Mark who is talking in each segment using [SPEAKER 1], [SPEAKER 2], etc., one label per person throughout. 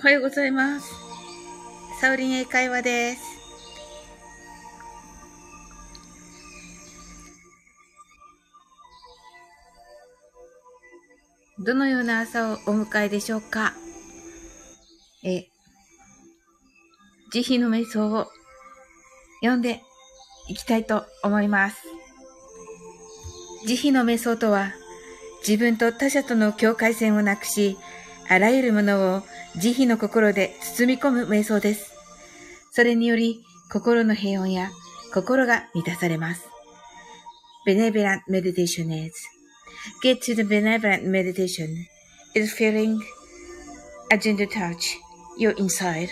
[SPEAKER 1] おはようございます。サウリン英会話です。どのような朝をお迎えでしょうか？え、慈悲の瞑想を読んでいきたいと思います。慈悲の瞑想とは、自分と他者との境界線をなくし、あらゆるものを慈悲の心で包み込む瞑想です。それにより、心の平穏や心が満たされます。Benevolent meditation is Get to the benevolent meditation is feeling a gentle touch your inside,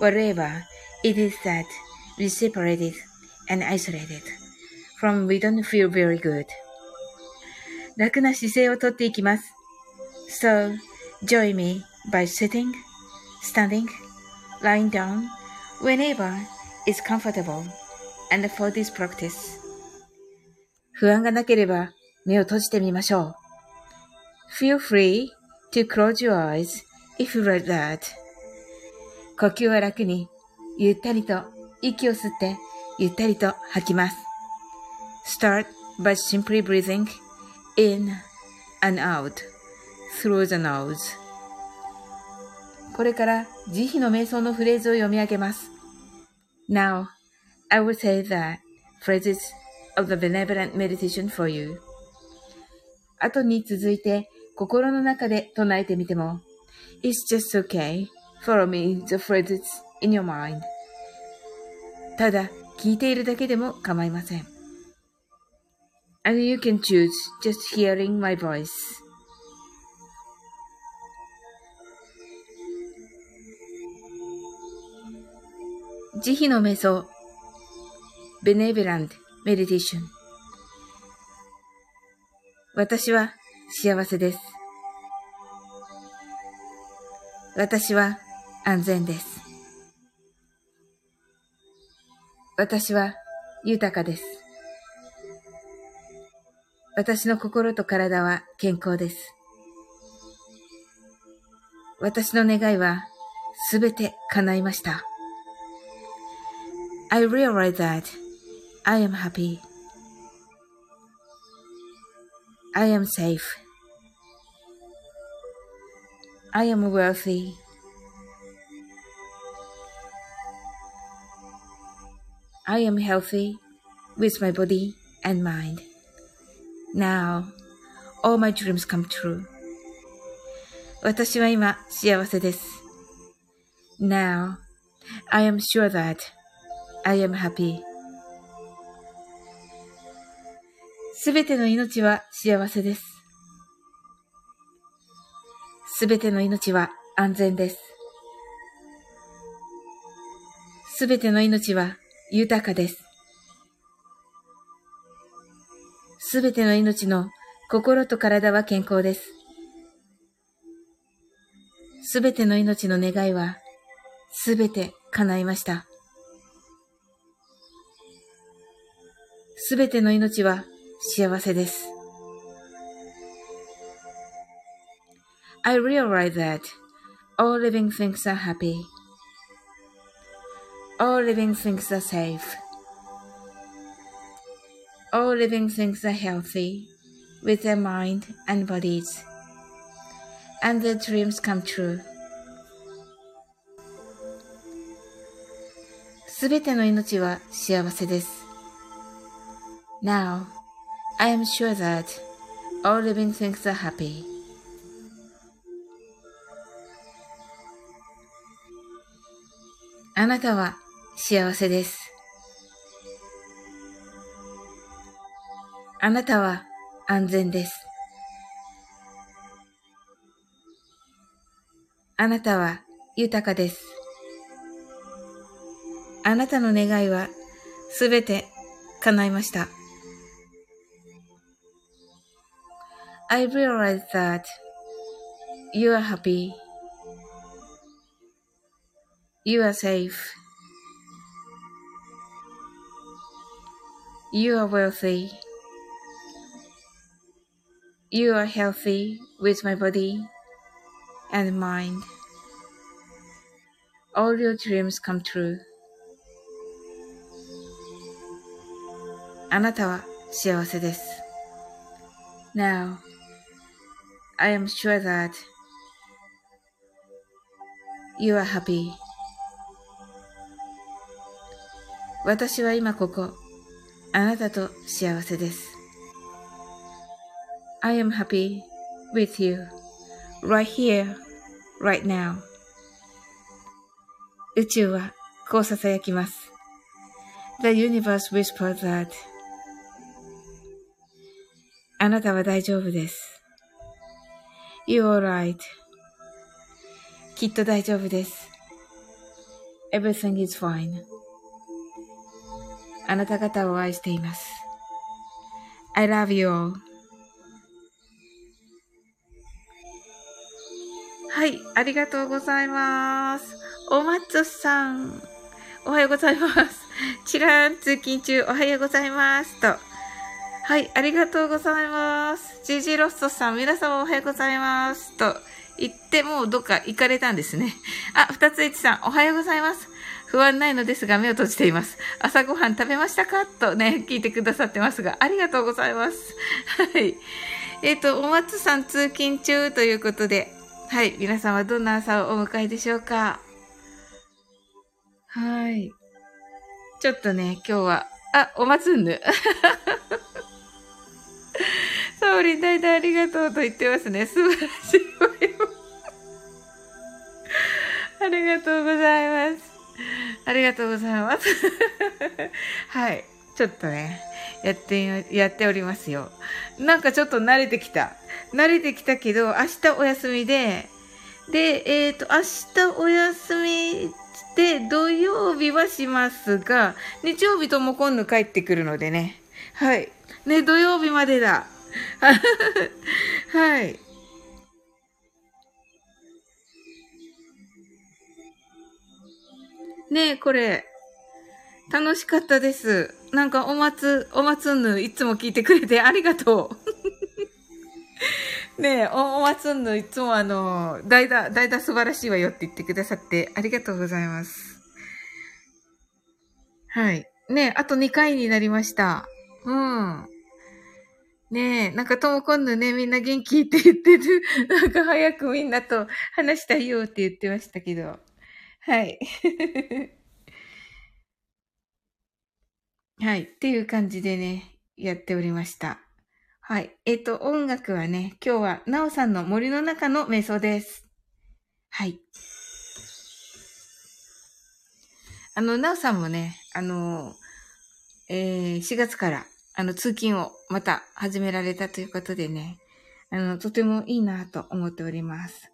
[SPEAKER 1] wherever it is that we separated and isolated from we don't feel very good. 楽な姿勢をとっていきます。So, join me by sitting, standing, lying down, whenever is comfortable, and for this practice. 不安がなければ目を閉じてみましょう。Feel free to close your eyes if you like that. 呼吸は楽に、ゆったりと息を吸って、ゆったりと吐きます。Start by simply breathing in and out through the nose. これから慈悲の瞑想のフレーズを読み上げます。Now, I will say the phrases of the benevolent meditation for you. 後に続いて心の中で唱えてみても It's just okay. Follow me the phrases in your mind. ただ聞いているだけでも構いません。And you can choose just hearing my voice. 慈悲の瞑想 Benevolent Meditation 私は幸せです。私は安全です。私は豊かです。私の心と体は健康です。私の願いはすべて叶いました。I realize that I am happy. I am safe. I am wealthy. I am healthy with my body and mind. Now, all my dreams come true. 私は今幸せです。Now, I am sure that I am happy. すべての命は幸せです。すべての命は安全です。すべての命は豊かです。すべての命の心と体は健康です。すべての命の願いはすべて叶いました。すべての命は幸せです。I realize that all living things are happy. All living things are safe. All living things are healthy with their mind and bodies, and their dreams come true. すべての命は幸せです。 Now, I am sure that all living things are happy. あなたは幸せです。あなたは安全です。あなたは豊かです。あなたの願いはすべて叶いました。I realize that you are happy. You are safe. You are wealthy. You are healthy with my body and mind. all your dreams come true. あなたは幸せです。Now, I am sure that you are happy. 私は今ここ、あなたと幸せです。I am happy with you right here, right now. 宇宙はこう囁きます。The universe whispers that あなたは大丈夫です。You're right. きっと大丈夫です。Everything is fine. あなた方を愛しています。I love you all. はい、ありがとうございます。お松さん、おはようございます。チラン通勤中、おはようございます。と。はい、ありがとうございます。ジジロストさん、皆様おはようございます。と。言ってもうどっか行かれたんですね。あ、二つ一さん、おはようございます。不安ないのですが目を閉じています。朝ごはん食べましたか？とね、聞いてくださってますが、ありがとうございます。はい。えっ、ー、と、お松さん通勤中ということで、はい。皆さんはどんな朝をお迎えでしょうか？はい。ちょっとね、今日は、あ、おまつんぬ。サオリン大々ありがとうと言ってますね。素晴らしいありがとうございます。ありがとうございます。はい。ちょっとね、やって、やっておりますよ。なんかちょっと慣れてきた。慣れてきたけど、明日お休みで、で、えっ、ー、と、明日お休みで、土曜日はしますが、日曜日とも今度帰ってくるのでね。はい。ね、土曜日までだ。はい。ねえ、これ、楽しかったです。なんか、お松、お松んぬ、いつも聞いてくれてありがとう。ねえ、お、お松んぬ、いつもあの、代打、代打素晴らしいわよって言ってくださってありがとうございます。はい。ねえ、あと2回になりました。うん。ねえ、なんかとも今度ね、みんな元気って言ってる。なんか早くみんなと話したいよって言ってましたけど。はい。はい。っていう感じでね、やっておりました。はい。えっ、と、音楽はね、今日は、なおさんの森の中の瞑想です。はい。あの、なおさんもね、あの、えー、4月から、あの、通勤をまた始められたということでね、あの、とてもいいなと思っております。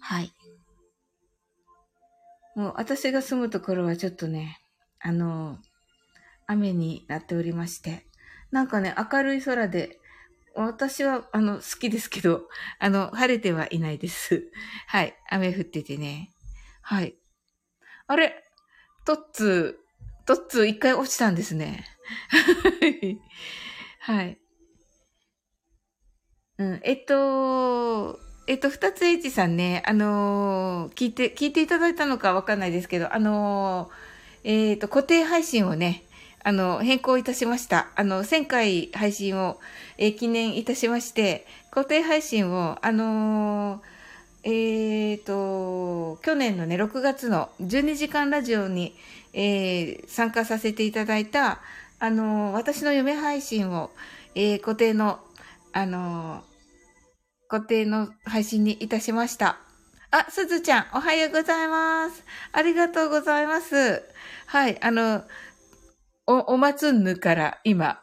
[SPEAKER 1] はい。もう私が住むところはちょっとね、あの、雨になっておりまして、なんかね、明るい空で、私は、あの、好きですけど、あの、晴れてはいないです。はい。雨降っててね。はい。あれ？トッツー、トッツー一回落ちたんですね。はい。うん、えっと、えっと、二つ H さんね、あのー、聞いて、聞いていただいたのかわかんないですけど、あのー、えっ、と、固定配信をね、あの、変更いたしました。あの、1000回配信を、えー、記念いたしまして、固定配信を、あのえっ、と、去年のね、6月の12時間ラジオに、え参加させていただいた、あの私の夢配信を、え固定の、あの固定の配信にいたしました。あ、すずちゃん、おはようございます。ありがとうございます。はい、あの、お、おまつんぬから今、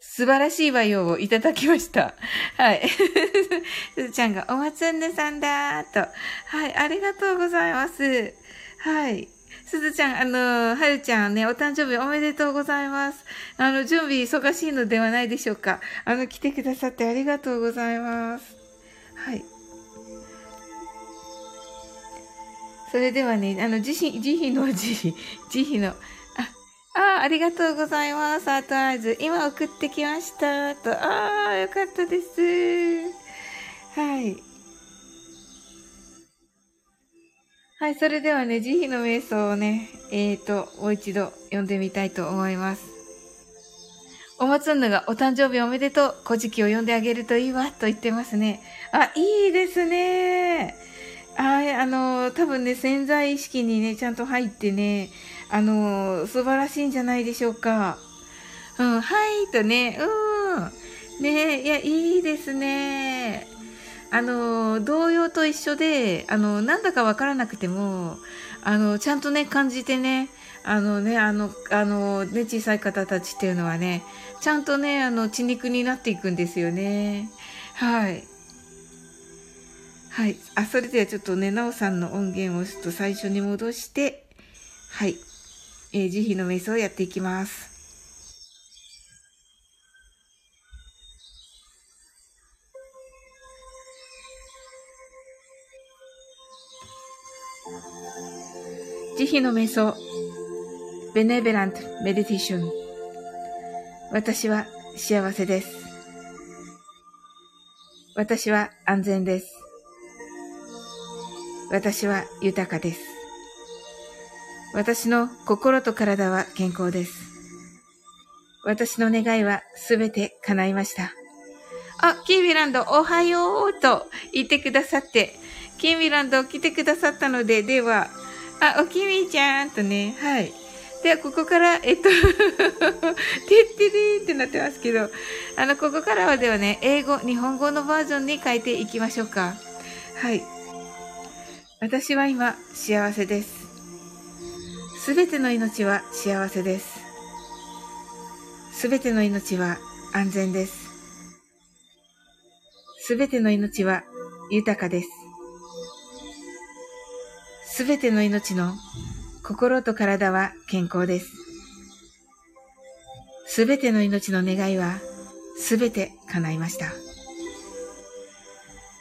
[SPEAKER 1] 素晴らしい和洋をいただきました。はい。すずちゃんが、おまつんぬさんだーと。はい、ありがとうございます。はい。すずちゃん、あの、はるちゃんね、お誕生日おめでとうございます。あの、準備忙しいのではないでしょうか。あの、来てくださってありがとうございます。はい。それではね、あの、慈悲、慈悲の慈悲、慈悲の、あ、あ、ありがとうございます。アートアイズ。今送ってきました。と、ああ、よかったです。はい。はい、それではね、慈悲の瞑想をね、えーと、もう一度読んでみたいと思います。おまつんぬがお誕生日おめでとう、古事記を読んであげるといいわ、と言ってますね。あ、いいですね。はい、あの、多分ね、潜在意識にね、ちゃんと入ってね、あの、素晴らしいんじゃないでしょうか。うん、はいとね、うん。ねいや、いいですね。あの、童謡と一緒で、あの、なんだかわからなくても、あの、ちゃんとね、感じてね、あのね、あの、あの、ね、小さい方たちっていうのはね、ちゃんとね、あの、血肉になっていくんですよね。はい。はい。あ、それではちょっとね、なおさんの音源をちょっと最初に戻して、はい。えー、慈悲の瞑想をやっていきます。慈悲の瞑想、ベネベラントメディテーション。私は幸せです。私は安全です。私は豊かです。私の心と体は健康です。私の願いはすべて叶いました。あ、キービランドおはようと言ってくださって、キービランド来てくださったので、では、あ、おきみちゃんとね、はい。では、ここから、えっと てってりーってなってますけど、あの、ここからはではね、英語、日本語のバージョンに変えていきましょうか。はい。私は今幸せです。すべての命は幸せです。すべての命は安全です。すべての命は豊かです。すべての命の心と体は健康です。すべての命の願いはすべて叶いました。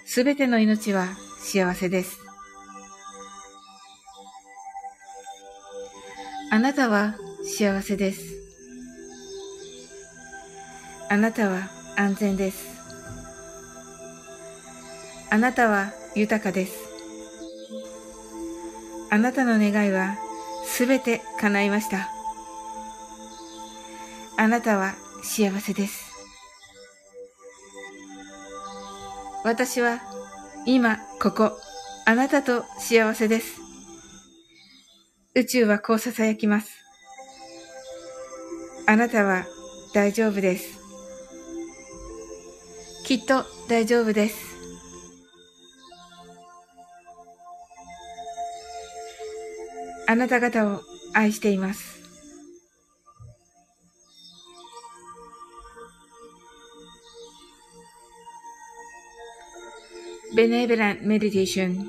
[SPEAKER 1] すべての命は幸せです。あなたは幸せです。あなたは安全です。あなたは豊かです。あなたの願いはすべて叶いました。あなたは幸せです。私は今ここあなたと幸せです。宇宙はこう囁きます。あなたは大丈夫です。きっと大丈夫です。あなた方を愛しています。Benevolent Meditation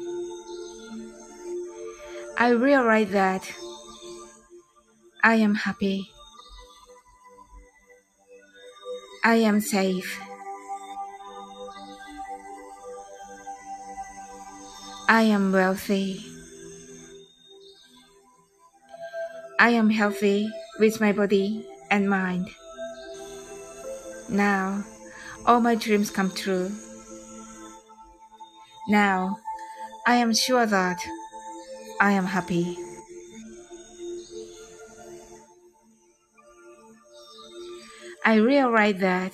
[SPEAKER 1] I realize that I am happy. I am safe. I am wealthy. I am healthy with my body and mind. Now, all my dreams come true. Now, I am sure that I am happy. I realize that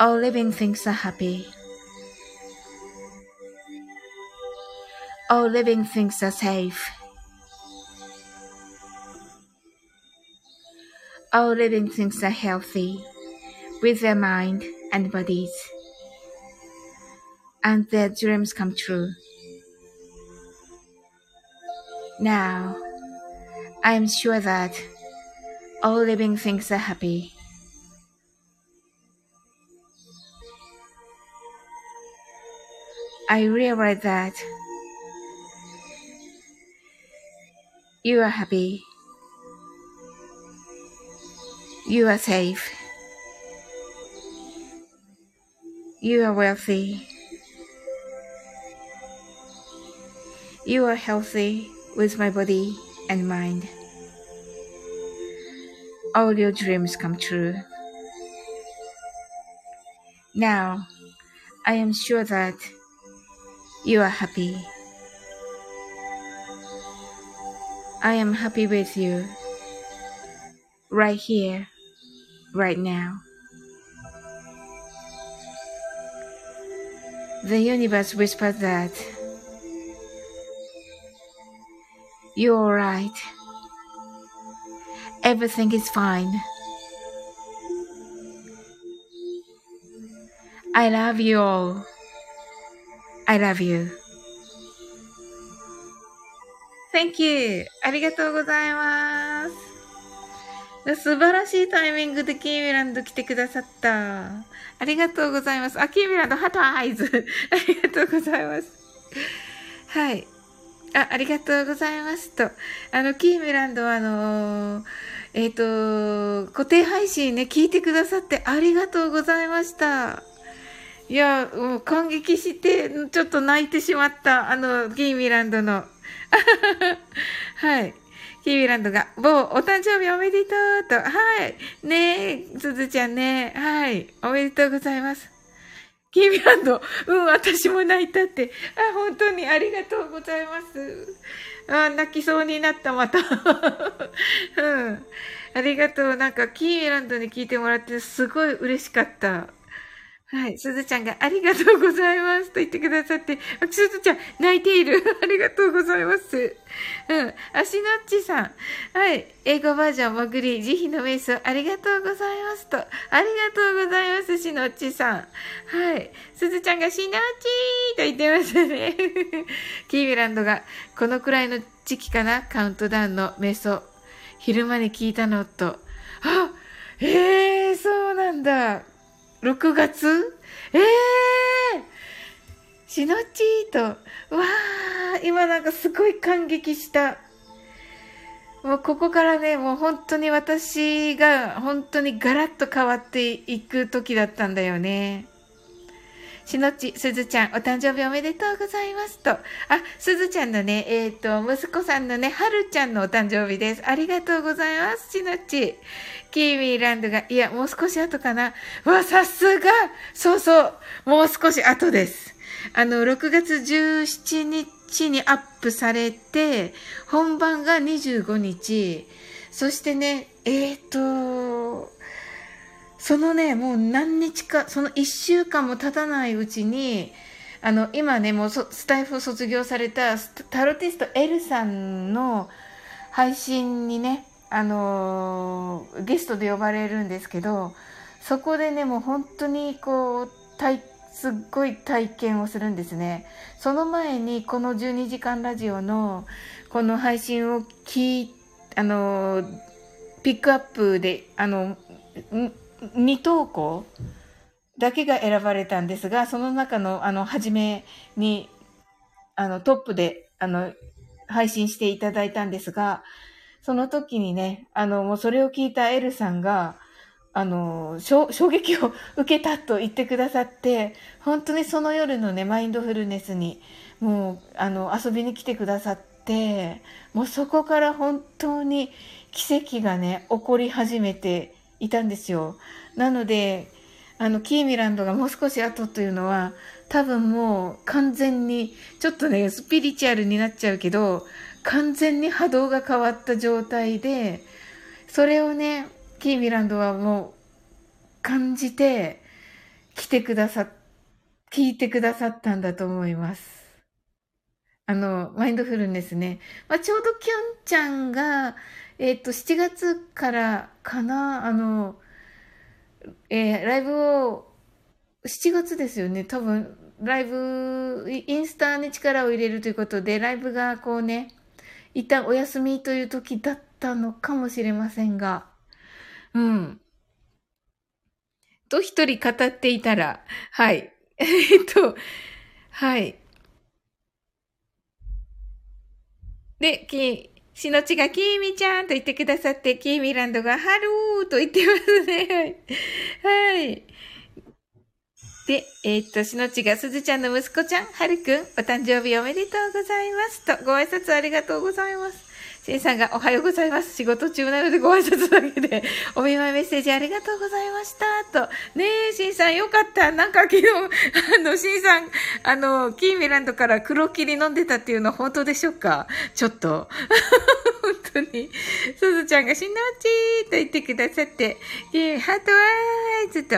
[SPEAKER 1] all living things are happy. All living things are safe. All living things are healthy with their mind and bodies, and their dreams come true. Now, I am sure that all living things are happy. I realize that you are happy. You are safe. You are wealthy. You are healthy with my body and mind. All your dreams come true. Now, I am sure that you are happy. I am happy with you. Right here, right now. The universe whispers that you're alright. Everything is fine. I love you all. I love you. Thank you. ありがとうございます。 素晴らしいタイミングでキーミランド来てくださった。ありがとうございます。あ、キーミランド、ハトアイズ。ありがとうございます。はい。あ、ありがとうございますと。あの、キーミランドは、あのー、えっ、ー、と、固定配信ね、聞いてくださってありがとうございました。いや、もう感激して、ちょっと泣いてしまった。あの、キーミランドの。はい。キーミランドが、某、お誕生日おめでとうと。はい。ねえ、すずちゃんね。はい。おめでとうございます。キーミランド、うん、私も泣いたって。あ、本当にありがとうございます。あ、泣きそうになった、また。うん。ありがとう。なんか、キーミランドに聞いてもらってすごい嬉しかった。はい。すずちゃんがありがとうございますと言ってくださって、あすずちゃん泣いている。ありがとうございます。うん。あしのっちさん。はい。英語バージョンもぐり、慈悲の瞑想ありがとうございますと。ありがとうございます、しのっちさん。はい。すずちゃんがしのっちーと言ってますね。キーミランドが、このくらいの時期かなカウントダウンの瞑想。昼間に聞いたのと。あええー、そうなんだ。6月？ええー、しのちーと、わー、今なんかすごい感激した。もうここからね、もう本当に私が本当にガラッと変わっていく時だったんだよね。しのち、すずちゃん、お誕生日おめでとうございますと。あ、すずちゃんのね、えっ、ー、と、息子さんのね、はるちゃんのお誕生日です。ありがとうございます、しのち。キーミーランドが、いや、もう少し後かな。わ、さすがそうそう、もう少し後です。あの、6月17日にアップされて、本番が25日。そしてね、えっ、ー、と、そのね、もう何日か、その1週間も経たないうちに、あの、今ね、もうスタイフを卒業されたタロティスト L さんの配信にね、あのー、ゲストで呼ばれるんですけど、そこでね、もう本当にこう、すっごい体験をするんですね。その前に、この12時間ラジオの、この配信を聞い、あの、ピックアップで、あの、2投稿だけが選ばれたんですが、その中の、あの、初めに、あの、トップで、あの、配信していただいたんですが、その時にね、あの、もうそれを聞いたエルさんが、あの、衝撃を受けたと言ってくださって、本当にその夜のね、マインドフルネスに、もう、あの、遊びに来てくださって、もうそこから本当に奇跡がね、起こり始めていたんですよ。なので、あの、キーミランドがもう少し後というのは、多分もう完全に、ちょっとね、スピリチュアルになっちゃうけど、完全に波動が変わった状態で、それをね、キーミランドはもう感じて来てくださ、聞いてくださったんだと思います。あの、マインドフルネスね。まあ、ちょうどきょんちゃんが、えっ、と、7月からかな、あの、えー、ライブを、7月ですよね、多分、ライブ、インスタに力を入れるということで、ライブがこうね、一旦お休みという時だったのかもしれませんが、うん。と一人語っていたら、はい。えっと、はい。で、き、しのちがきーみちゃんと言ってくださって、きーみランドがハローと言ってますね。はい。で、えー、っと、しのちがすずちゃんの息子ちゃん、はるくん、お誕生日おめでとうございますと、ご挨拶ありがとうございます。シンさんがおはようございます。仕事中なのでご挨拶だけで、お見舞いメッセージありがとうございました。と。ねえ、シンさんよかった。なんか昨日、あの、シンさん、あの、キーミランドから黒霧飲んでたっていうのは本当でしょうか？ちょっと。本当に。すずちゃんがしのちーと言ってくださって、え、ハートワーイズと、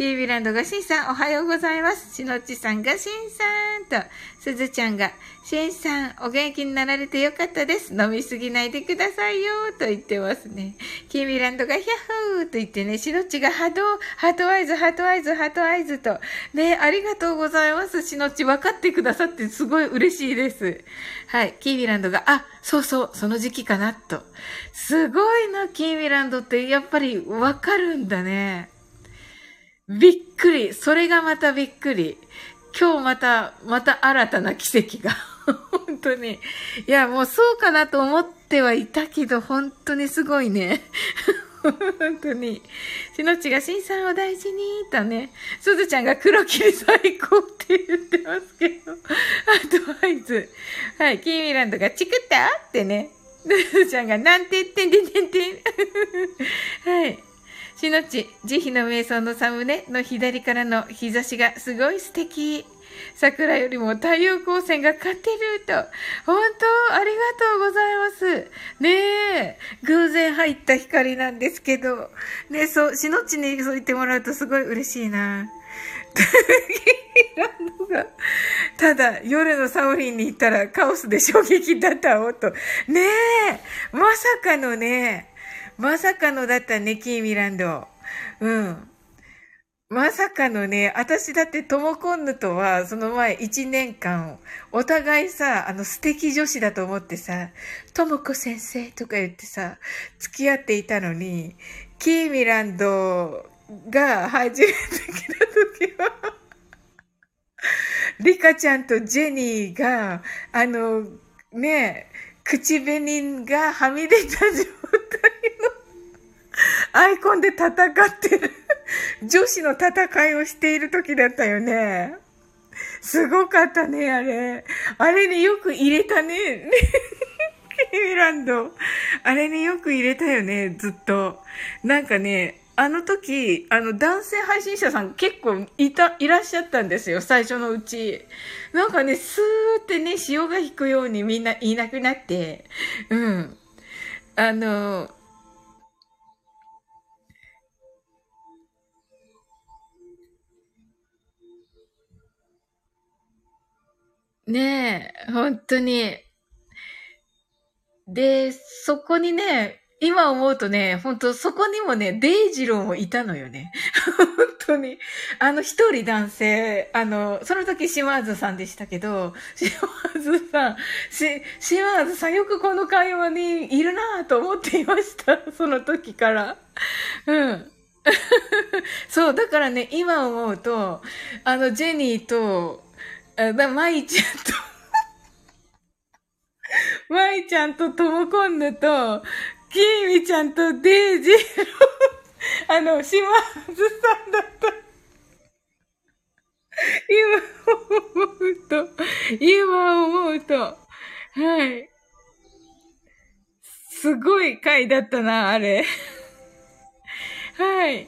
[SPEAKER 1] キービランドがしんさんおはようございます。しのちさんがしんさんと、すずちゃんが、しんさんお元気になられてよかったです。飲みすぎないでくださいよと言ってますね。キービランドがヒャッホーと言ってね、しのちが波動、ハトワイズ、ハトワイズ、ハトワイズと。ね、ありがとうございます。しのち分かってくださってすごい嬉しいです。はい。キービランドが、あ、そうそう、その時期かな、と。すごいな、キービランドってやっぱりわかるんだね。びっくり。それがまたびっくり。今日また、また新たな奇跡が。本当に。いや、もうそうかなと思ってはいたけど、本当にすごいね。本当に。しのちがしんさんを大事に、とね。すずちゃんが黒霧最高って言ってますけど。アドバイズ。はい。キーミランドがチクったってね。すずちゃんがなんて言ってんでんてんてん。はい。しのち、慈悲の瞑想のサムネの左からの日差しがすごい素敵。桜よりも太陽光線が勝てると。本当、ありがとうございます。ねえ、偶然入った光なんですけど。ねそう、しのちにそう言ってもらうとすごい嬉しいな。ただ、夜のサオリンに行ったらカオスで衝撃だったおと。ねえ、まさかのね、まさかのだったね、キーミランド。うん。まさかのね、私だってトモコンヌとは、その前1年間、お互いさ、あの素敵女子だと思ってさ、トモコ先生とか言ってさ、付き合っていたのに、キーミランドが初めて来た時は、リカちゃんとジェニーが、あの、ね、口紅がはみ出た状態のアイコンで戦ってる女子の戦いをしている時だったよね。すごかったね、あれ。あれによく入れたね。ケミランド。あれによく入れたよね、ずっと。なんかね、あの時、あの、男性配信者さん結構いた、いらっしゃったんですよ、最初のうち。なんかね、スーってね、潮が引くようにみんないなくなって、うん。あの、ねえ、本当に。で、そこにね、今思うとね、本当そこにもね、デイジローもいたのよね。本当に。あの、一人男性、あの、その時島津さんでしたけど、島津さん、し、島津さんよくこの会話にいるなぁと思っていました。その時から。うん。そう、だからね、今思うと、あの、ジェニーと、あ、だ、まいちゃんと まいちゃんとともこんぬと、きーみちゃんとデイジーあの、島津さんだった。今思うと、今思うと、はい。すごい回だったな、あれ。はい。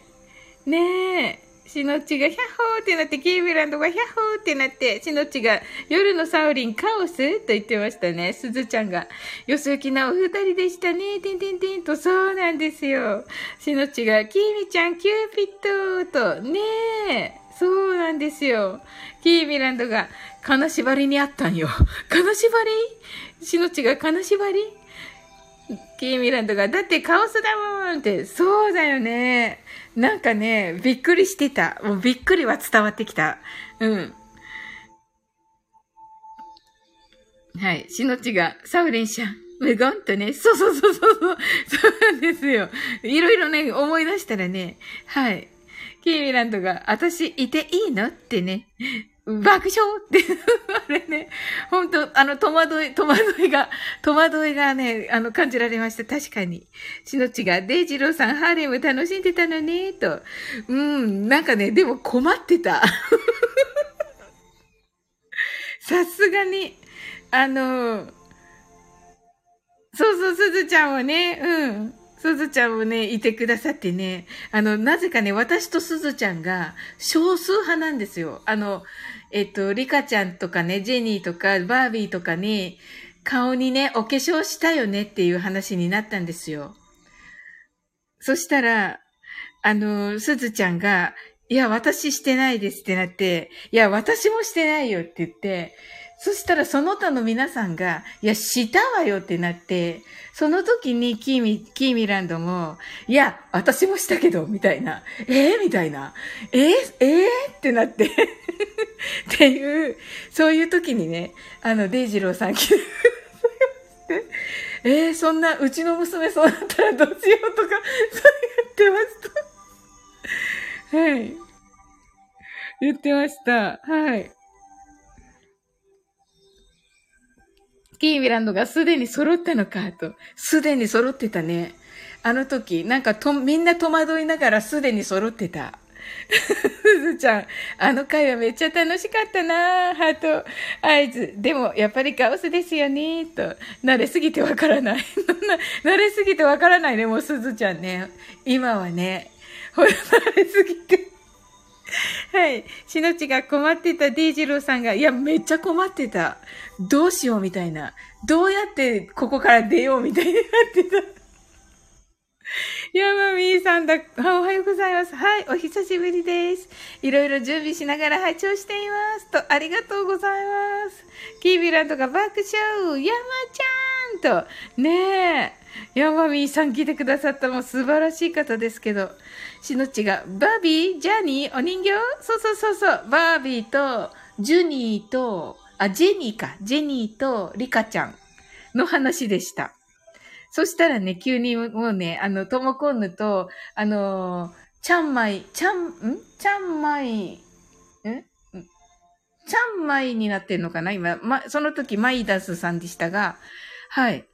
[SPEAKER 1] ねえ。しのちがヒャッホーってなって、キービランドがヒャッホーってなって、しのちが夜のサウリンカオスと言ってましたね。すずちゃんが。よそ行きなお二人でしたね。てんてんてんと、そうなんですよ。しのちが、キーミちゃん、キューピットと、ねえ。そうなんですよ。キービランドが、金縛りにあったんよ。金縛り？しのちが金縛り？キーミランドが、だってカオスだもんって、そうだよね。なんかね、びっくりしてた。もうびっくりは伝わってきた。うん。はい。しのちが、サウリンシャン、無言とね、そうそうそうそうそう、そうなんですよ。いろいろね、思い出したらね、はい。キーミランドが、私いていいの？ってね、爆笑って、あれね、本当あの、戸惑い、戸惑いが、戸惑いがね、あの、感じられました。確かに。しのちが、デイジローさん、ハーレム楽しんでたのね、と。うん、なんかね、でも困ってた。さすがに、あの、そうそう、すずちゃんはね、うん。すずちゃんもね、いてくださってね、あの、なぜかね、私とすずちゃんが少数派なんですよ。あの、えっと、リカちゃんとかね、ジェニーとか、バービーとかに、顔にね、お化粧したよねっていう話になったんですよ。そしたら、あの、すずちゃんが、いや、私してないですってなって、いや、私もしてないよって言って、そしたらその他の皆さんが、いや、したわよってなって、その時にキーミ、キーミランドも、いや、私もしたけど、みたいな。えー、みたいな。えー、えー、ってなって っていう、そういう時にね、あの、デイジローさん来て、えー、そんな、うちの娘そうなったらどうしようとか、そうやってました。はい。言ってました。はい。キーミランドがすでに揃ったのかと。すでに揃ってたね。あの時、なんかと、みんな戸惑いながらすでに揃ってた。すずちゃん、あの回はめっちゃ楽しかったなハート、合図。でも、やっぱりカオスですよねと。慣れすぎてわからない。慣れすぎてわからないね、もうすずちゃんね。今はね、ほら、慣れすぎて。はい。しのちが困ってたデイジローさんが、いや、めっちゃ困ってた。どうしようみたいな。どうやってここから出ようみたいになってた。ヤマミーさんだ。おはようございます。はい、お久しぶりです。いろいろ準備しながら拝聴しています。と、ありがとうございます。キービランドが爆笑ヤマちゃんと、ねえ。ヤマミーさん来てくださったも素晴らしい方ですけど。しのちが、バービージャニーお人形？そうそうそうそう。バービーと、ジュニーと、あ、ジェニーか。ジェニーとリカちゃんの話でした。そしたらね、急にもうね、あの、トモコンヌと、あのー、チャンマイ、チャン、ん？チャンマイ、ん？チャンマイになってんのかな？今、ま、その時マイダスさんでしたが、はい。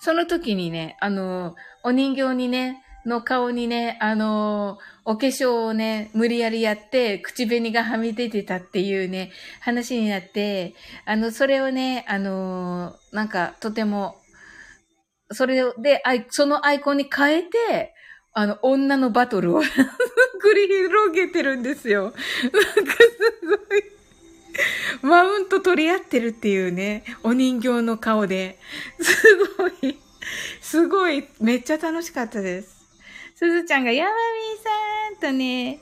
[SPEAKER 1] その時にね、あの、お人形にね、の顔にね、あの、お化粧をね、無理やりやって、口紅がはみ出てたっていうね、話になって、あの、それをね、あの、なんか、とても、それで、そのアイコンに変えて、あの、女のバトルを 繰り広げてるんですよ。なんかすごいマウント取り合ってるっていうね、お人形の顔で。すごい、すごい、めっちゃ楽しかったです。すずちゃんが、ヤマミーさんとね、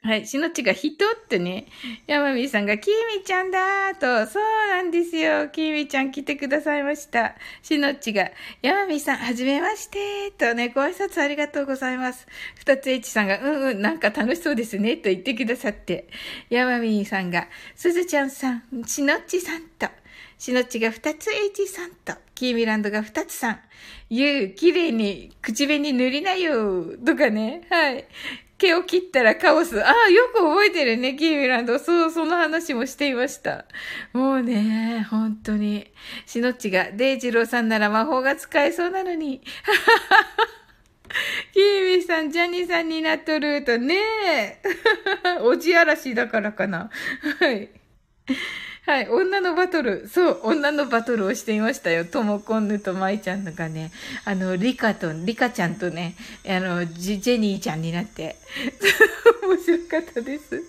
[SPEAKER 1] はい。しのちが人ってね、ヤマミーさんが、キーミちゃんだーと、そうなんですよ。キーミちゃん来てくださいました。しのちが、ヤマミーさん、はじめましてとね、ご挨拶ありがとうございます。二つ H さんが、うんうん、なんか楽しそうですね、と言ってくださって、ヤマミーさんが、すずちゃんさん、しのちさんと、しのちが二つ H さんと、キーミランドが二つさん、ゆう、綺麗に口紅塗りなよ、とかね、はい。毛を切ったらカオス。ああ、よく覚えてるね、キーミランド。そう、その話もしていました。もうね、本当に。しのっちが、デイジローさんなら魔法が使えそうなのに。キーミさん、ジャニーさんになっとるとね。おじ嵐だからかな。はい。はい、女のバトル。そう、女のバトルをしていましたよ。ともこんぬとまいちゃんのがね、あの、リカと、リカちゃんとね、あの、ジジェニーちゃんになって、面白かったです。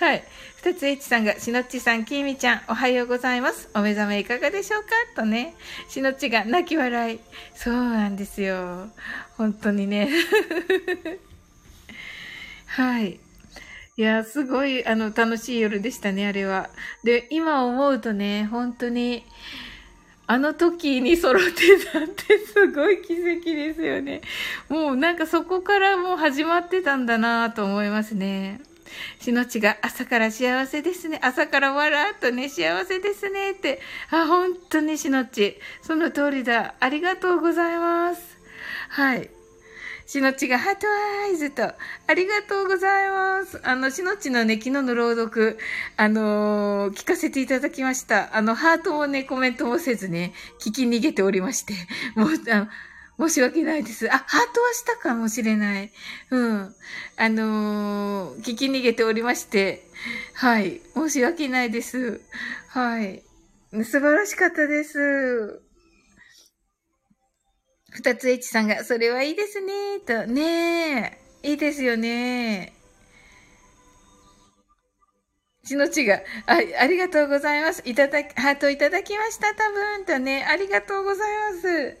[SPEAKER 1] はい。二つ H さんが、しのっちさん、きみちゃん、おはようございます。お目覚めいかがでしょうか？とね。しのっちが泣き笑い。そうなんですよ。本当にね。はい。いや、すごい、あの、楽しい夜でしたね、あれは。で、今思うとね、本当に、あの時に揃ってたってすごい奇跡ですよね。もうなんかそこからもう始まってたんだなと思いますね。しのちが朝から幸せですね。朝から笑うとね、幸せですねって。あ、本当にしのち。その通りだ。ありがとうございます。はい。しのちがハートアイズと、ありがとうございます。あの、しのちのね、昨日の朗読、あのー、聞かせていただきました。あの、ハートもね、コメントもせずね、聞き逃げておりまして、もう、あ申し訳ないです。あ、ハートはしたかもしれない。うん。あのー、聞き逃げておりまして、はい。申し訳ないです。はい。素晴らしかったです。二つ H さんが、それはいいですね、と。ね。いいですよね。しのちが、あ、ありがとうございます。いただき、ハートいただきました、多分、とね。ありがとうございます。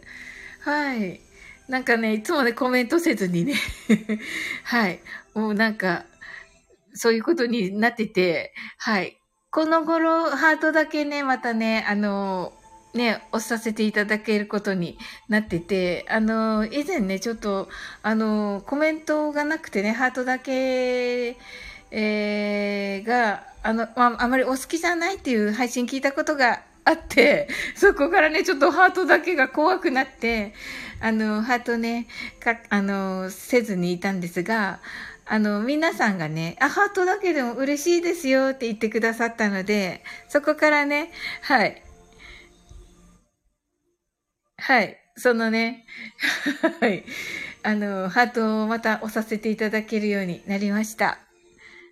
[SPEAKER 1] はい。なんかね、いつもね、コメントせずにね。はい。もうなんか、そういうことになってて、はい。この頃、ハートだけね、またね、あの、ね、押させていただけることになってて、あの、以前ね、ちょっと、あの、コメントがなくてね、ハートだけ、えー、が、あの、まあ、あまりお好きじゃないっていう配信聞いたことがあって、そこからね、ちょっとハートだけが怖くなって、あの、ハートね、か、あの、せずにいたんですが、あの、皆さんがね、あ、ハートだけでも嬉しいですよって言ってくださったので、そこからね、はい。はい。そのね、はい。あの、ハートをまた押させていただけるようになりました。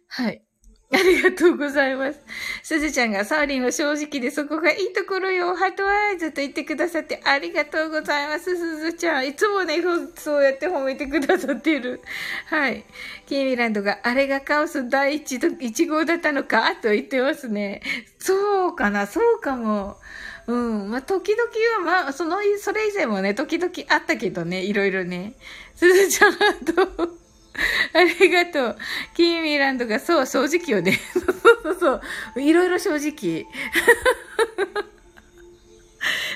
[SPEAKER 1] はい。ありがとうございます。すずちゃんがサーリンは正直でそこがいいところよ。ハートアイズと言ってくださってありがとうございます。すずちゃん。いつもね、そうやって褒めてくださっている。はい。キーミランドがあれがカオス第一一号だったのかと言ってますね。そうかなそうかも。うん。まあ、時々は、まあ、その、それ以前もね、時々あったけどね、いろいろね。すずちゃん、と、ありがとう。キーミランドが、そう、正直よね。そうそうそう。いろいろ正直。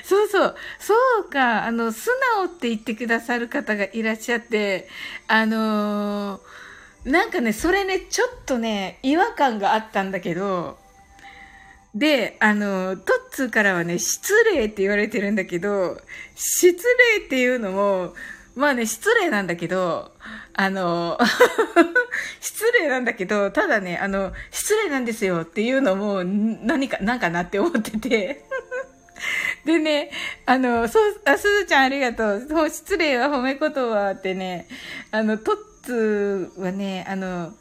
[SPEAKER 1] そうそう。そうか。あの、素直って言ってくださる方がいらっしゃって、あのー、なんかね、それね、ちょっとね、違和感があったんだけど、で、あの、トッツーからはね、失礼って言われてるんだけど、失礼っていうのも、まあね、失礼なんだけど、あの、失礼なんだけど、ただね、あの、失礼なんですよっていうのも、何か、なんかなって思ってて。でね、あの、そう、あ、すずちゃんありがとう。そう失礼は褒め言葉ってね、あの、トッツーはね、あの、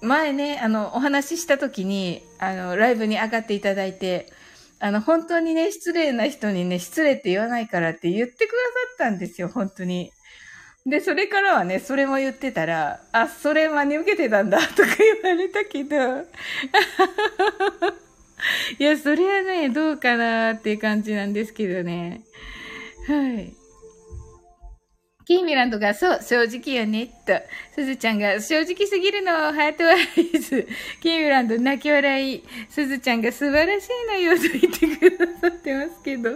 [SPEAKER 1] 前ね、あの、お話しした時に、あの、ライブに上がっていただいて、あの、本当にね、失礼な人にね、失礼って言わないからって言ってくださったんですよ、本当に。で、それからはね、それも言ってたら、あ、それ真に受けてたんだ、とか言われたけど、いや、それはね、どうかなーっていう感じなんですけどね。はい。キーミランドが、そう、正直よね、と。すずちゃんが、正直すぎるの、ハートワイズ。キーミランド、泣き笑い。すずちゃんが素晴らしいのよ、と言ってくださってますけど。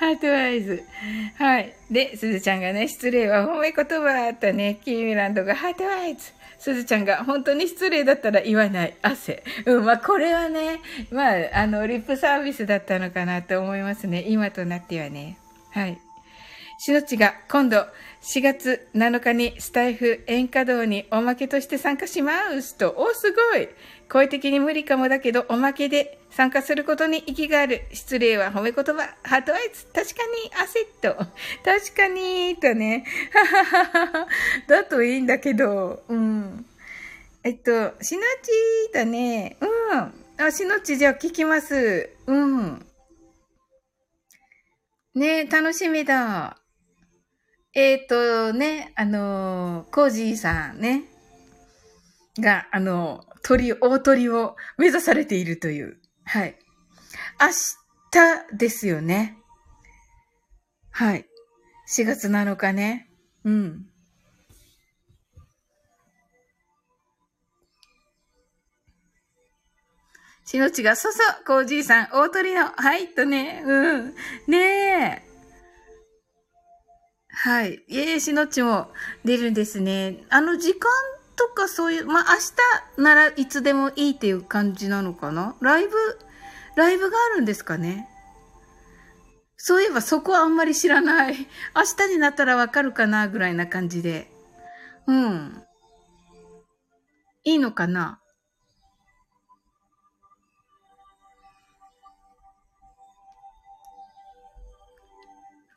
[SPEAKER 1] ハートワイズ。はい。で、すずちゃんがね、失礼は褒め言葉とね、キーミランドが、ハートワイズ。すずちゃんが、本当に失礼だったら言わない。汗。うん、まあ、これはね、まあ、あの、リップサービスだったのかなと思いますね。今となってはね。はい。しのちが、今度、4月7日にスタイフ演歌堂におまけとして参加しますと、お、すごい声的に無理かもだけど、おまけで参加することに意義がある。失礼は褒め言葉。ハートアイズ。確かに、アセット。確かに、とね。はははは。だといいんだけど、うん。えっと、しのちだね。うん。あ、しのちじゃあ聞きます。うん。ね楽しみだ。えっ、ー、とね、あのー、コージーさんね、が、あのー、鳥、大鳥を目指されているという。はい。明日ですよね。はい。4月7日ね。うん。しのちが、そうそう、コージーさん、大鳥の、はい、とね、うん。ねえ。はい。ええしのちも出るんですね。あの、時間とかそういう、まあ、明日ならいつでもいいっていう感じなのかな？ライブ、ライブがあるんですかね？そういえばそこはあんまり知らない。明日になったらわかるかなぐらいな感じで。うん。いいのかな？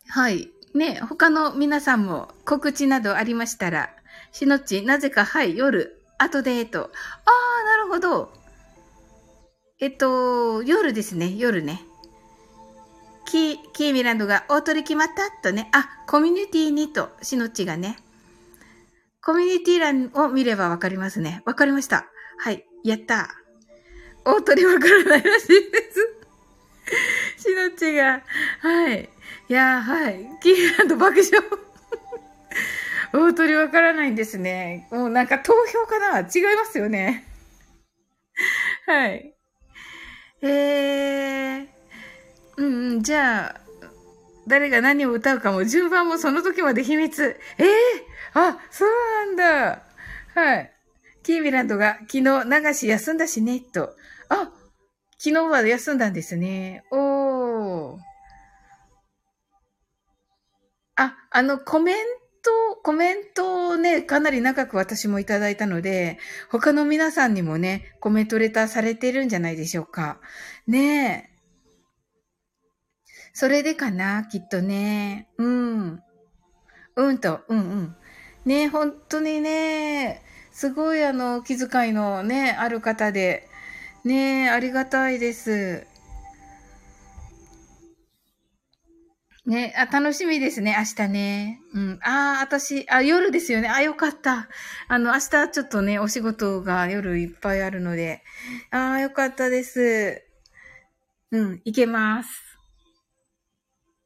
[SPEAKER 1] はい。ね、他の皆さんも告知などありましたら、しのっち、なぜか、はい、夜、後で、と。ああ、なるほど。えっと、夜ですね、夜ね。キー、キーミランドが大取り決まったとね。あ、コミュニティにと、しのっちがね。コミュニティ欄を見ればわかりますね。わかりました。はい、やった。大鳥わからないらしいです。しのっちが、はい。いやはい。キーランド爆笑。大鳥わからないんですね。もうなんか投票かな？違いますよね。はい。えー、うんうん、じゃあ、誰が何を歌うかも、順番もその時まで秘密。ええー、あ、そうなんだ。はい。キーミランドが昨日流し休んだしね、と。あ、昨日は休んだんですね。おー。あ、あの、コメント、コメントをね、かなり長く私もいただいたので、他の皆さんにもね、コメントレターされてるんじゃないでしょうか。ねえ。それでかな、きっとね。うん。うんと、うんうん。ねえ、本当にね、すごいあの、気遣いのね、ある方で、ねえ、ありがたいです。ね、あ、楽しみですね、明日ね。うん。ああ、私、あ、夜ですよね。あ、よかった。あの、明日ちょっとね、お仕事が夜いっぱいあるので。ああ、よかったです。うん、いけます。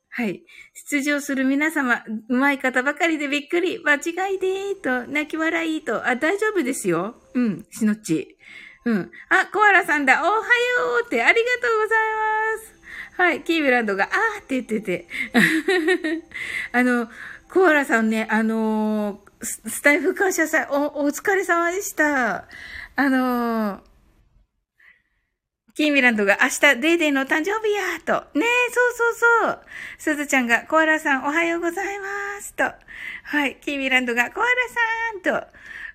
[SPEAKER 1] はい。出場する皆様、うまい方ばかりでびっくり、間違いでーと、泣き笑いと、あ、大丈夫ですよ。うん、しのっち。うん。あ、コアラさんだ、おはようってありがとうございます。はい、キーブランドが、あーって言ってて。あの、コアラさんね、あのー、スタイフ感謝祭、お、お疲れ様でした。あのー、キーミランドが明日デイデイの誕生日やと。ねえ、そうそうそう。すずちゃんがコアラさんおはようございますと。はい。キーミランドがコアラさんと。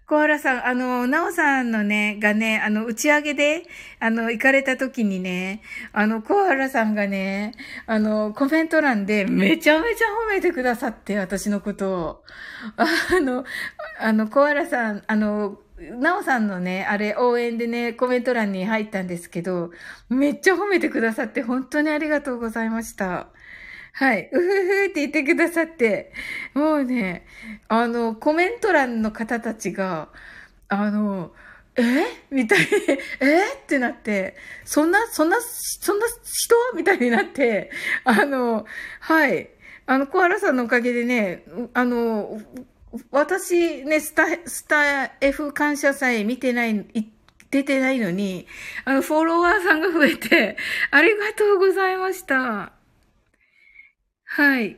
[SPEAKER 1] コアラさん、あの、ナオさんのね、がね、あの、打ち上げで、あの、行かれた時にね、あの、コアラさんがね、あの、コメント欄でめちゃめちゃ褒めてくださって、私のことを。あの、あの、コアラさん、あの、なおさんのね、あれ応援でね、コメント欄に入ったんですけど、めっちゃ褒めてくださって本当にありがとうございました。はい。うふふって言ってくださって、もうね、あの、コメント欄の方たちが、あの、え？みたいに、え？ってなって、そんな、そんな、そんな人？みたいになって、あの、はい。あの、コアラさんのおかげでね、あの、私ね、スタ、スタ F 感謝祭見てない、出てないのに、あの、フォロワーさんが増えて、ありがとうございました。はい。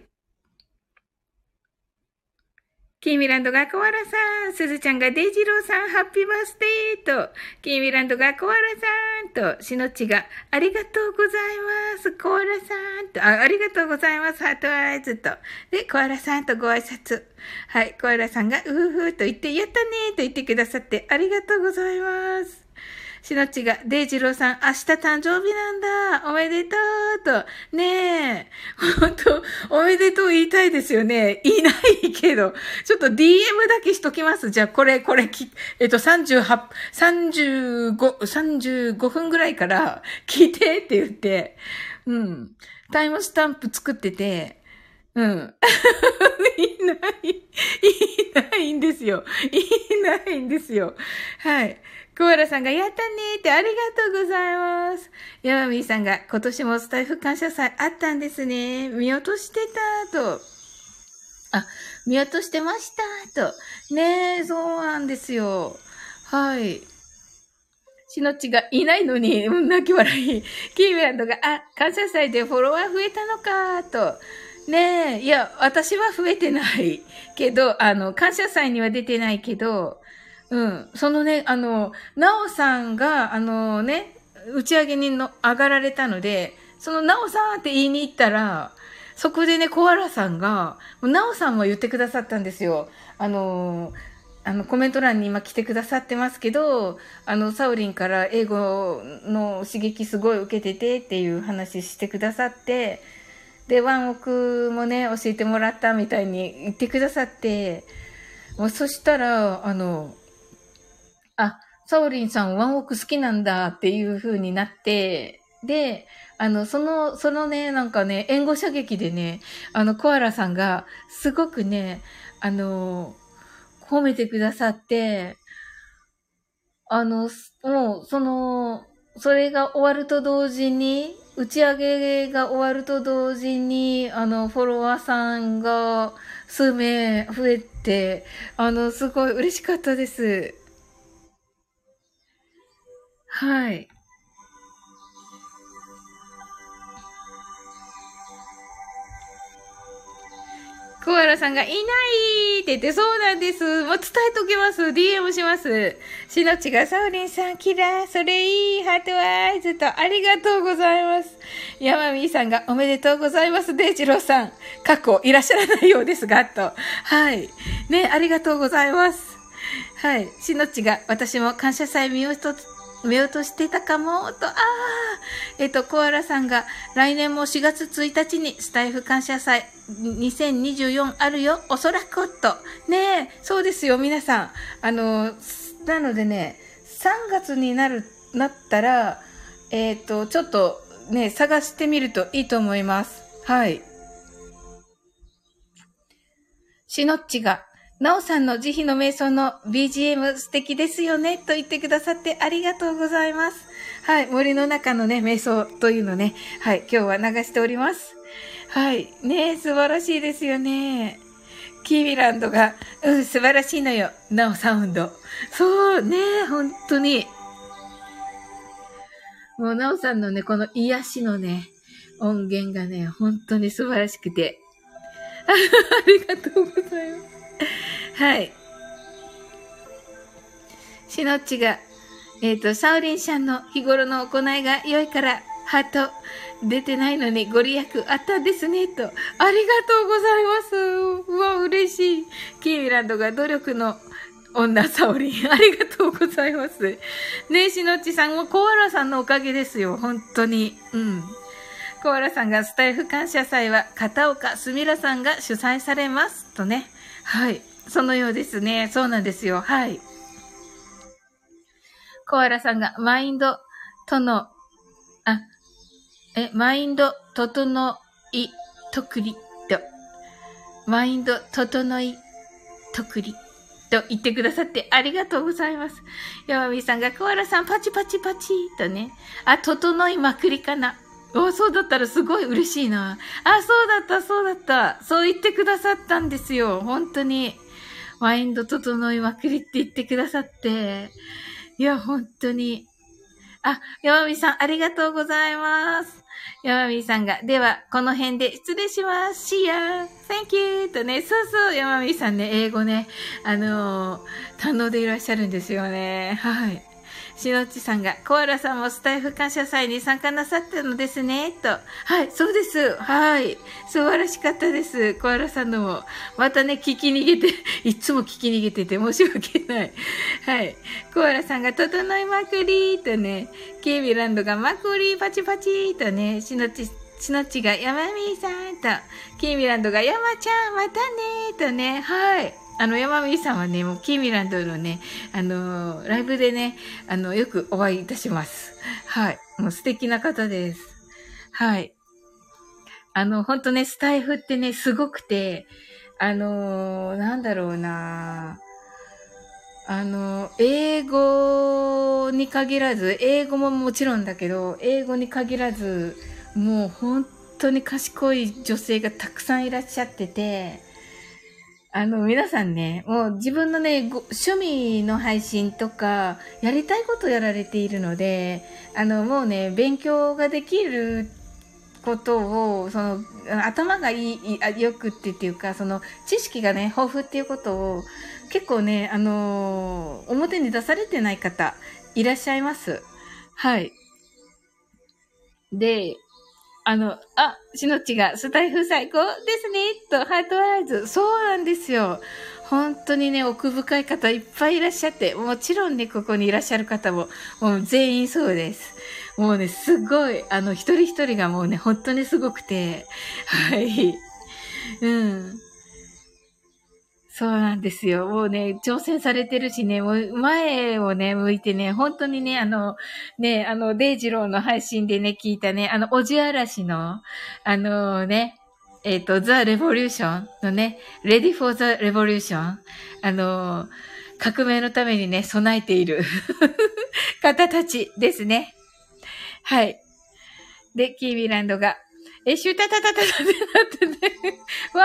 [SPEAKER 1] キーミランドがコアラさん、すずちゃんがデイジローさん、ハッピーバースデーと、キーミランドがコアラさんと、しのちがありがとうございます、コアラさんと、あありがとうございます、ハートアイズと、で、コアラさんとご挨拶。はい、コアラさんが、うふふと言って、やったねと言ってくださって、ありがとうございます。しのちが、デイジローさん、明日誕生日なんだおめでとうと。ねえ。本当おめでとう言いたいですよね。いないけど。ちょっと DM だけしときます。じゃあ、これ、これ、えっと、38、35、35分ぐらいから聞いてって言って、うん。タイムスタンプ作ってて、うん。いない、いないんですよ。いないんですよ。はい。クワラさんがやったねーってありがとうございます。ヤマミーさんが今年もスタイフ感謝祭あったんですね。見落としてたと。あ、見落としてましたと。ねえ、そうなんですよ。はい。しのちがいないのに、泣き笑い。キーミランドが、あ、感謝祭でフォロワー増えたのか、と。ねえ、いや、私は増えてないけど、あの、感謝祭には出てないけど、うん。そのね、あの、なおさんが、あのね、打ち上げにの上がられたので、そのなおさんって言いに行ったら、そこでね、コアラさんが、なおさんも言ってくださったんですよ。あの、あの、コメント欄に今来てくださってますけど、あの、サウリンから英語の刺激すごい受けててっていう話してくださって、で、ワンオクもね、教えてもらったみたいに言ってくださって、もうそしたら、あの、あ、サオリンさんワンオク好きなんだっていう風になって、で、あの、その、そのね、なんかね、援護射撃でね、あの、コアラさんが、すごくね、あの、褒めてくださって、あの、もう、その、それが終わると同時に、打ち上げが終わると同時に、あの、フォロワーさんが数名増えて、あの、すごい嬉しかったです。はい。コアラさんがいないって言って、そうなんです。もう伝えときます。DM します。しのちが、サウリンさん、キラー、それいい、ハートワイズと、ありがとうございます。ヤマミーさんが、おめでとうございます。デイジローさん、過去いらっしゃらないようですが、と。はい。ね、ありがとうございます。はい。しのちが、私も感謝祭見ようと見落としてたかも、と、ああ、えっと、コアラさんが、来年も4月1日にスタイフ感謝祭2024あるよ、おそらくと。ねえ、そうですよ、皆さん。あの、なのでね、3月になる、なったら、えっ、と、ちょっとね、探してみるといいと思います。はい。しのっちが、なおさんの慈悲の瞑想の BGM 素敵ですよねと言ってくださってありがとうございます。はい。森の中のね、瞑想というのね、はい。今日は流しております。はい。ね素晴らしいですよね。キービランドが、うん、素晴らしいのよ。なおサウンド。そうね、本当に。もう、なおさんのね、この癒しのね、音源がね、本当に素晴らしくて。ありがとうございます。はい。しのっちが、えっ、ー、と、サウリンさんの日頃の行いが良いから、ハート、出てないのにご利益あったんですね、と。ありがとうございます。うわ、嬉しい。キーミランドが努力の女サオリン。ありがとうございます。ねえ、しのっちさんもコアラさんのおかげですよ。本当に。うん。コアラさんがスタイフ感謝祭は片岡すみらさんが主催されます。とね。はい。そのようですね。そうなんですよ。はい。コアラさんがマインドとの、あ、え、マインド整いとくりと、マインド整いとくりと言ってくださってありがとうございます。山美さんがコアラさんパチパチパチとね、あ、整いまくりかな。お、そうだったらすごい嬉しいな。あ、そうだった、そうだった。そう言ってくださったんですよ。本当に。マインド整いまくりって言ってくださって。いや、本当に。あ、山美さん、ありがとうございます。山美さんが、では、この辺で失礼します。See ya! Thank you! とね、そうそう、山美さんね、英語ね、あのー、堪能でいらっしゃるんですよね。はい。しのちさんが、コアラさんもスタイフ感謝祭に参加なさったのですね、と。はい、そうです。はい。素晴らしかったです。コアラさんのも。またね、聞き逃げて、いつも聞き逃げてて申し訳ない。はい。コアラさんが、整いまくりとね、ケイビランドがまくりパチパチとね、しのち、しのちが、山みさんと、ケイビランドが、山ちゃん、またねとね、はい。あの、山美さんはね、もう、キーミランドのね、あのライブでね、あの、よくお会いいたします。はい。もう素敵な方です。はい。あの、ほんとね、スタイフってね、すごくて、あのなんだろうなあの、英語に限らず、英語ももちろんだけど、英語に限らず、もう本当に賢い女性がたくさんいらっしゃってて、あの、皆さんね、もう自分のね、趣味の配信とか、やりたいことやられているので、あの、もうね、勉強ができることを、その、頭がいい、よくってっていうか、その、知識がね、豊富っていうことを、結構ね、あの表に出されてない方、いらっしゃいます。はい。で、あの、あ、しのちがスタイフ最高ですね、と、ハートアイズ。そうなんですよ。本当にね、奥深い方いっぱいいらっしゃって、もちろんね、ここにいらっしゃる方も、もう全員そうです。もうね、すごい、あの、一人一人がもうね、本当にすごくて、はい。うん。そうなんですよ。もうね、挑戦されてるしね、もう前をね、向いてね、本当にね、あの、ね、あの、デイジローの配信でね、聞いたね、あの、おじあらしの、あのね、えっ、ー、と、ザ・レボリューションのね、Ready for the Revolution。あの、革命のためにね、備えている方たちですね。はい。で、キーミランドが、え、シュタタタタタってなってね、わ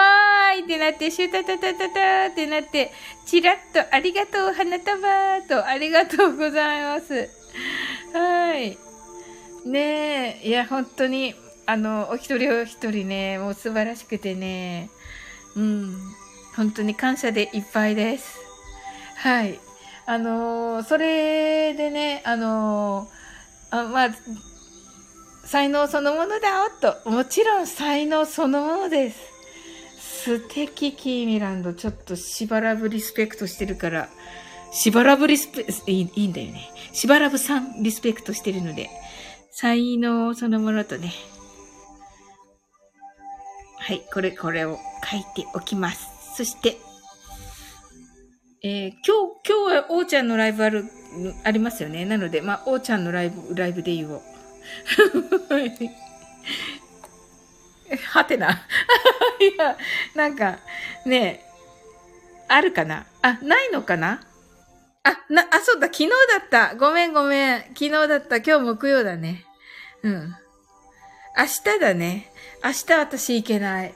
[SPEAKER 1] ーいってなって、シュタタタタタってなって、チラッとありがとう、花束と、ありがとうございます。はい。ねえ、いや、本当に、あの、お一人お一人ね、もう素晴らしくてね、うん、本当に感謝でいっぱいです。はい。あのー、それでね、あのー、あまあ、才能そのものだよと。もちろん才能そのものです。素敵、キーミランド。ちょっとしばらぶリスペクトしてるから、しばらぶリスペ、いいいいんだよね。しばらぶさんリスペクトしてるので、才能そのものとね。はい、これ、これを書いておきます。そして、えー、今日、今日はおーちゃんのライブある、ありますよね。なので、まあ、おーちゃんのライブ、ライブで言おう。はてな。いや、なんか、ねあるかな？あ、ないのかな？あ、な、あ、そうだ、昨日だった。ごめんごめん。昨日だった。今日木曜だね。うん。明日だね。明日私行けない。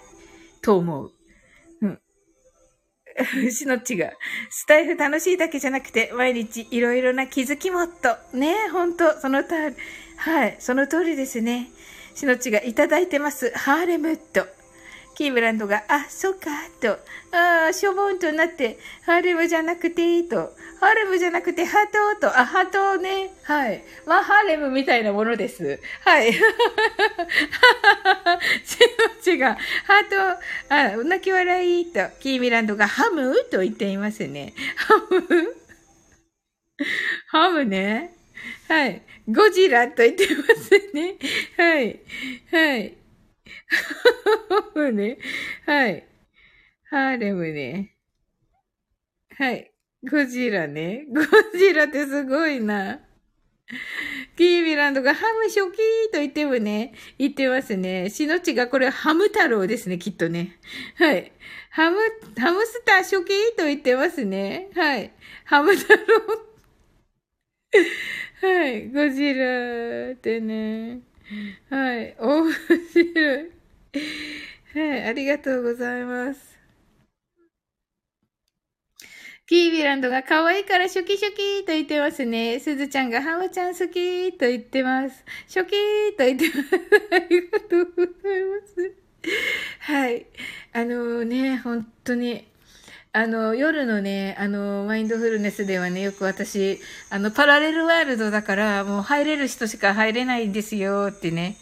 [SPEAKER 1] と思う。しのっちが、スタイフ楽しいだけじゃなくて、毎日いろいろな気づきもっと。ねほんと、そのた、はい、その通りですね。しのちがいただいてます。ハーレムット。キーブランドが、あ、そっか、と、ああ、しょぼんとなって、ハーレムじゃなくてと、ハーレムじゃなくてハトと、あ、ハトね、はい。まあ、ハレムみたいなものです。はい。しのちが、ハト、あ、泣き笑いと、キーミランドがハム？と言っていますね。ハム？ハムね。はい。ゴジラと言ってますね。はい。はい。ハ ムね。はい。ハーレムね。はい。ゴジラね。ゴジラってすごいな。キービランドがハム初期と言ってもね、言ってますね。しのちがこれハム太郎ですね、きっとね。はい。ハム、ハムスター初期と言ってますね。はい。ハム太郎。はい。ゴジラってね。はい。面白い。はい。ありがとうございます。キービランドが可愛いからシュキシュキと言ってますね。すずちゃんがハムちゃん好きと言ってます。ショキーと言ってます。ありがとうございます。はい。あのね、本当に、あの、夜のね、あの、マインドフルネスではね、よく私、あの、パラレルワールドだから、もう入れる人しか入れないんですよってね、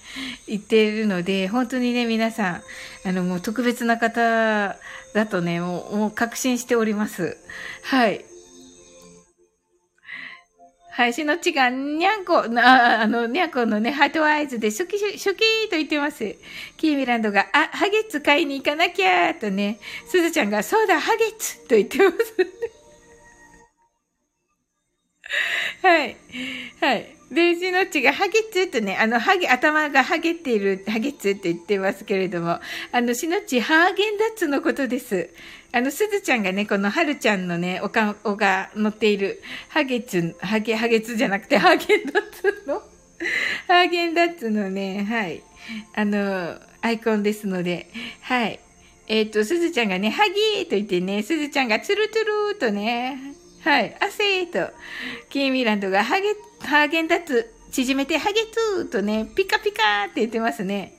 [SPEAKER 1] 言っているので、本当にね、皆さん、あの、もう特別な方だとね、もう、もう確信しております。はい。はい、しのちが、にゃんこ、あ、あの、にゃんこのね、ハートアイズで、シュキシュ、シュキーと言ってます。キーミランドが、あ、ハゲツ買いに行かなきゃーとね、すずちゃんが、そうだ、ハゲツと言ってます。はい。はい。で、しのちが、ハゲツとね、あの、ハゲ、頭がハゲっている、ハゲツって言ってますけれども、あの、しのち、ハーゲンダッツのことです。あの、すずちゃんがね、このはるちゃんのね、お顔が乗っている、ハゲツ、ハゲ、ハゲツじゃなくて、ハーゲンダッツの、ハーゲンダッツのね、はい、あの、アイコンですので、はい。えっ、ー、と、すずちゃんがね、ハギーと言ってね、すずちゃんがツルツルーとね、はい、汗ーと、キーミランドがハゲ、ハーゲンダッツ、縮めてハゲツーとね、ピカピカーって言ってますね。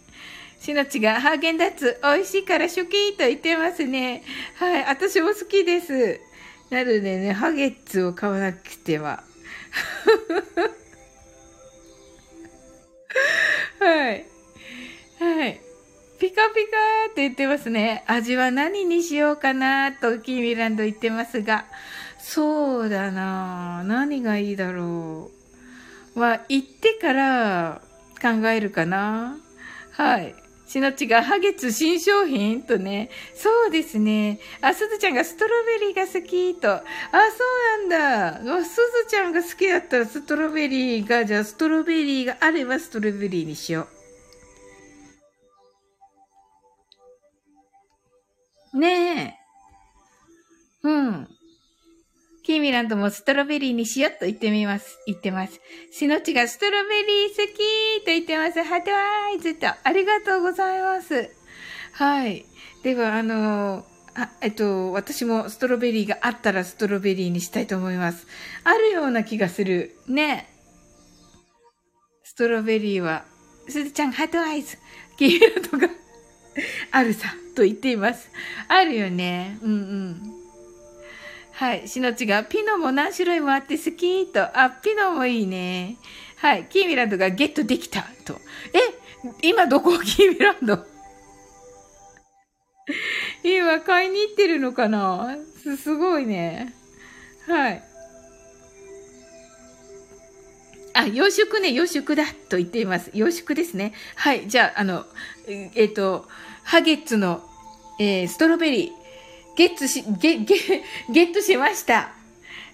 [SPEAKER 1] しのちがハーゲンダッツ美味しいから初期と言ってますね。はい。私も好きです。なのでね、ハゲッツを買わなくては。はい。はい。ピカピカって言ってますね。味は何にしようかなとキーミランド言ってますが。そうだな何がいいだろう。は、行ってから考えるかな。はい。しのちが、ハゲツ新商品？とね。そうですね。あ、すずちゃんがストロベリーが好きと。あ、そうなんだ。すずちゃんが好きだったらストロベリーが、じゃあストロベリーがあればストロベリーにしよう。ねえ。うん。キーミランドもストロベリーにしよっと言ってみます。言ってます。しのちがストロベリー好きと言ってます。 heart eyes と。ありがとうございます。はい。では、あのー、あ、えっと、私もストロベリーがあったらストロベリーにしたいと思います。あるような気がする。ね。ストロベリーは、すずちゃん、 heart eyes。キーミランドがあるさ、と言っています。あるよね。うんうん。はい。しのちが、ピノも何種類もあって好きと。あ、ピノもいいね。はい。キーミランドがゲットできたと。え今どこキーミランド？今買いに行ってるのかな？す、すごいね。はい。あ、洋食ね、洋食だと言っています。洋食ですね。はい。じゃあ、あの、えっ、ー、と、ハゲッツの、えー、ストロベリー。ゲッツし、ゲ、ゲ、ゲットしました。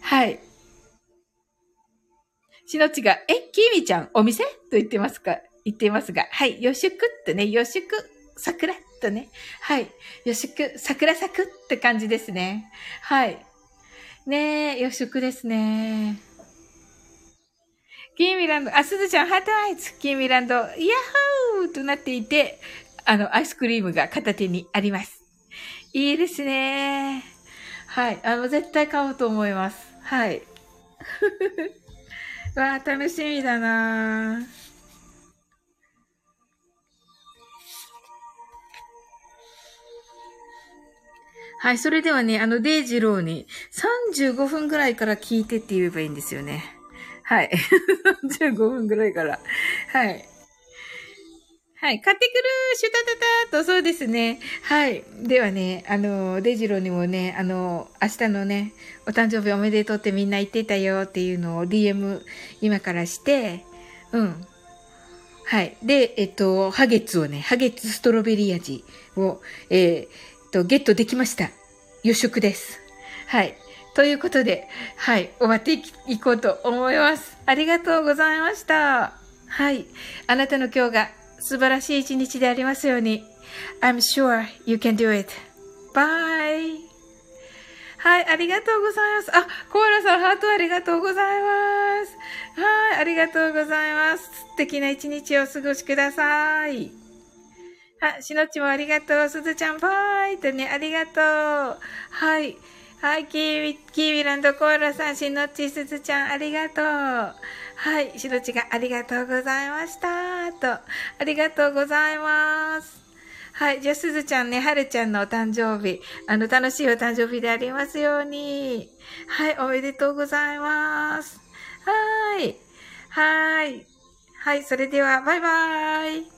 [SPEAKER 1] はい。しのちが、え、きみちゃん、お店？と言ってますか？言っていますが、はい、よしくってね、よしく、桜とね、はい、よしく、桜咲くって感じですね。はい。ねえ、よしくですね。キーミランド、あ、すずちゃん、 heart eyes、キーミランド、イヤッホーとなっていて、あの、アイスクリームが片手にあります。いいですね。はい。あの、絶対買おうと思います。はい。わあ、楽しみだなはい。それではね、あの、デイジローに35分ぐらいから聞いてって言えばいいんですよね。はい。35分ぐらいから。はい。はい。買ってくるシュタタタと、そうですね。はい。ではね、あの、デジロにもね、あの、明日のね、お誕生日おめでとうってみんな言ってたよっていうのを DM 今からして、うん。はい。で、えっと、ハゲツをね、ハゲツストロベリー味を、えー、っと、ゲットできました。予食です。はい。ということで、はい。終わっていこうと思います。ありがとうございました。はい。あなたの今日が素晴らしい一日でありますように。I'm sure you can do it. Bye! はい、ありがとうございます。あ、コーラさん、ハートありがとうございます。はい、ありがとうございます。素敵な一日をお過ごしください。あ、しのっちもありがとう。すずちゃん、バイとね、ありがとう。はい。はい、キーウキーウィランドコーラさん、しのっちすずちゃん、ありがとう。はい、しろちがありがとうございました。と、ありがとうございます。はい、じゃあすずちゃんね、はるちゃんのお誕生日、あの、楽しいお誕生日でありますように。はい、おめでとうございます。はーい。はーい。はい、それでは、バイバーイ。